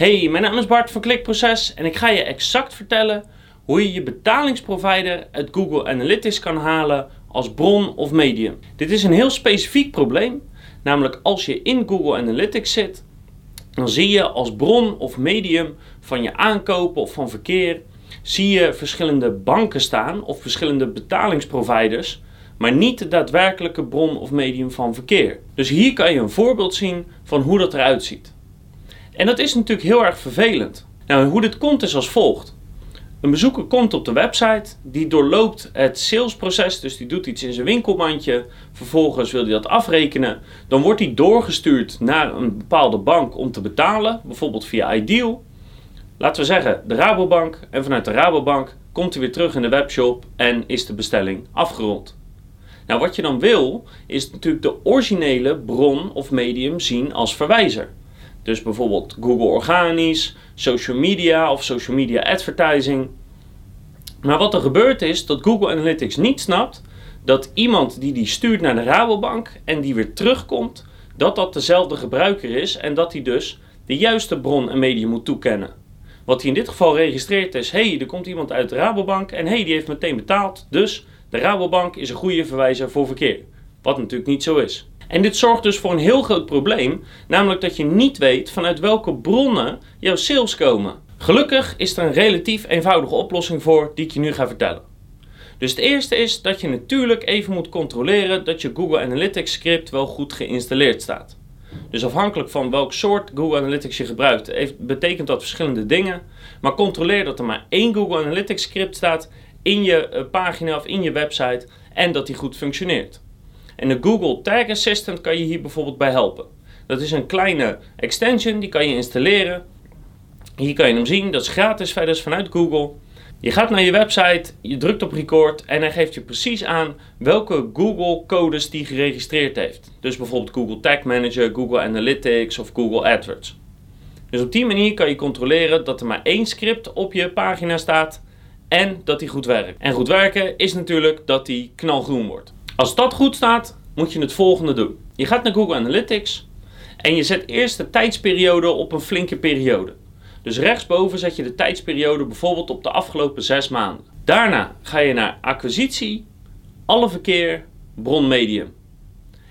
Hey, mijn naam is Bart van Klikproces en ik ga je exact vertellen hoe je je betalingsprovider uit Google Analytics kan halen als bron of medium. Dit is een heel specifiek probleem, namelijk als je in Google Analytics zit, dan zie je als bron of medium van je aankopen of van verkeer, zie je verschillende banken staan of verschillende betalingsproviders, maar niet de daadwerkelijke bron of medium van verkeer. Dus hier kan je een voorbeeld zien van hoe dat eruit ziet. En dat is natuurlijk heel erg vervelend. Nou, hoe dit komt is als volgt. Een bezoeker komt op de website, die doorloopt het salesproces, dus die doet iets in zijn winkelmandje. Vervolgens wil hij dat afrekenen. Dan wordt hij doorgestuurd naar een bepaalde bank om te betalen, bijvoorbeeld via Ideal. Laten we zeggen de Rabobank. En vanuit de Rabobank komt hij weer terug in de webshop en is de bestelling afgerond. Nou, wat je dan wil, is natuurlijk de originele bron of medium zien als verwijzer. Dus bijvoorbeeld Google organisch, social media of social media advertising. Maar wat er gebeurt is dat Google Analytics niet snapt dat iemand die die stuurt naar de Rabobank en die weer terugkomt, dat dat dezelfde gebruiker is en dat hij dus de juiste bron en medium moet toekennen. Wat hij in dit geval registreert is, hey, er komt iemand uit de Rabobank en hey, die heeft meteen betaald, dus de Rabobank is een goede verwijzer voor verkeer. Wat natuurlijk niet zo is. En dit zorgt dus voor een heel groot probleem, namelijk dat je niet weet vanuit welke bronnen jouw sales komen. Gelukkig is er een relatief eenvoudige oplossing voor die ik je nu ga vertellen. Dus het eerste is dat je natuurlijk even moet controleren dat je Google Analytics script wel goed geïnstalleerd staat. Dus afhankelijk van welk soort Google Analytics je gebruikt, betekent dat verschillende dingen. Maar controleer dat er maar één Google Analytics script staat in je eh, pagina of in je website en dat die goed functioneert. En de Google Tag Assistant kan je hier bijvoorbeeld bij helpen. Dat is een kleine extension, die kan je installeren. Hier kan je hem zien, dat is gratis verder vanuit Google. Je gaat naar je website, je drukt op record en hij geeft je precies aan welke Google codes die geregistreerd heeft. Dus bijvoorbeeld Google Tag Manager, Google Analytics of Google AdWords. Dus op die manier kan je controleren dat er maar één script op je pagina staat en dat die goed werkt. En goed werken is natuurlijk dat die knalgroen wordt. Als dat goed staat, moet je het volgende doen. Je gaat naar Google Analytics en je zet eerst de tijdsperiode op een flinke periode. Dus rechtsboven zet je de tijdsperiode bijvoorbeeld op de afgelopen 6 maanden. Daarna ga je naar acquisitie, alle verkeer, bron medium.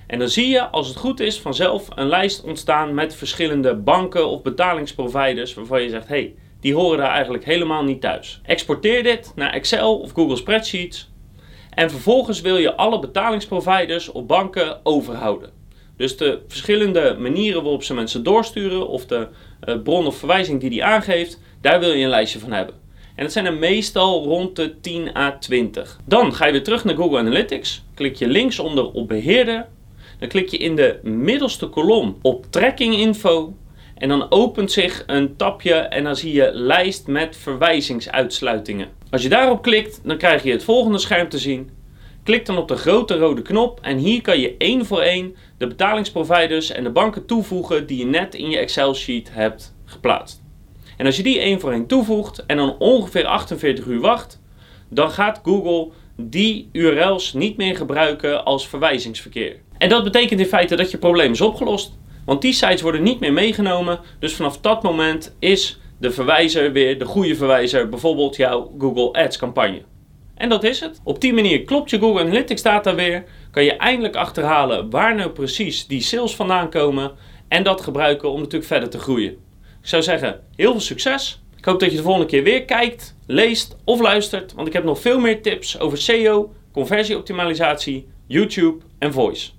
En dan zie je, als het goed is, vanzelf een lijst ontstaan met verschillende banken of betalingsproviders waarvan je zegt: hey, die horen daar eigenlijk helemaal niet thuis. Exporteer dit naar Excel of Google Spreadsheets en vervolgens wil je alle betalingsproviders op banken overhouden. Dus de verschillende manieren waarop ze mensen doorsturen of de uh, bron of verwijzing die die aangeeft, daar wil je een lijstje van hebben. En dat zijn er meestal rond de 10 à 20. Dan ga je weer terug naar Google Analytics. Klik je linksonder op beheerder. Dan klik je in de middelste kolom op tracking info. En dan opent zich een tapje en dan zie je lijst met verwijzingsuitsluitingen. Als je daarop klikt, dan krijg je het volgende scherm te zien. Klik dan op de grote rode knop en hier kan je één voor één de betalingsproviders en de banken toevoegen die je net in je Excel sheet hebt geplaatst. En als je die één voor één toevoegt en dan ongeveer 48 uur wacht, dan gaat Google die URL's niet meer gebruiken als verwijzingsverkeer. En dat betekent in feite dat je probleem is opgelost. Want die sites worden niet meer meegenomen. Dus vanaf dat moment is de verwijzer weer de goede verwijzer, bijvoorbeeld jouw Google Ads campagne. En dat is het. Op die manier klopt je Google Analytics data weer. Kan je eindelijk achterhalen waar nou precies die sales vandaan komen. En dat gebruiken om natuurlijk verder te groeien. Ik zou zeggen, heel veel succes. Ik hoop dat je de volgende keer weer kijkt, leest of luistert. Want ik heb nog veel meer tips over SEO, conversieoptimalisatie, YouTube en voice.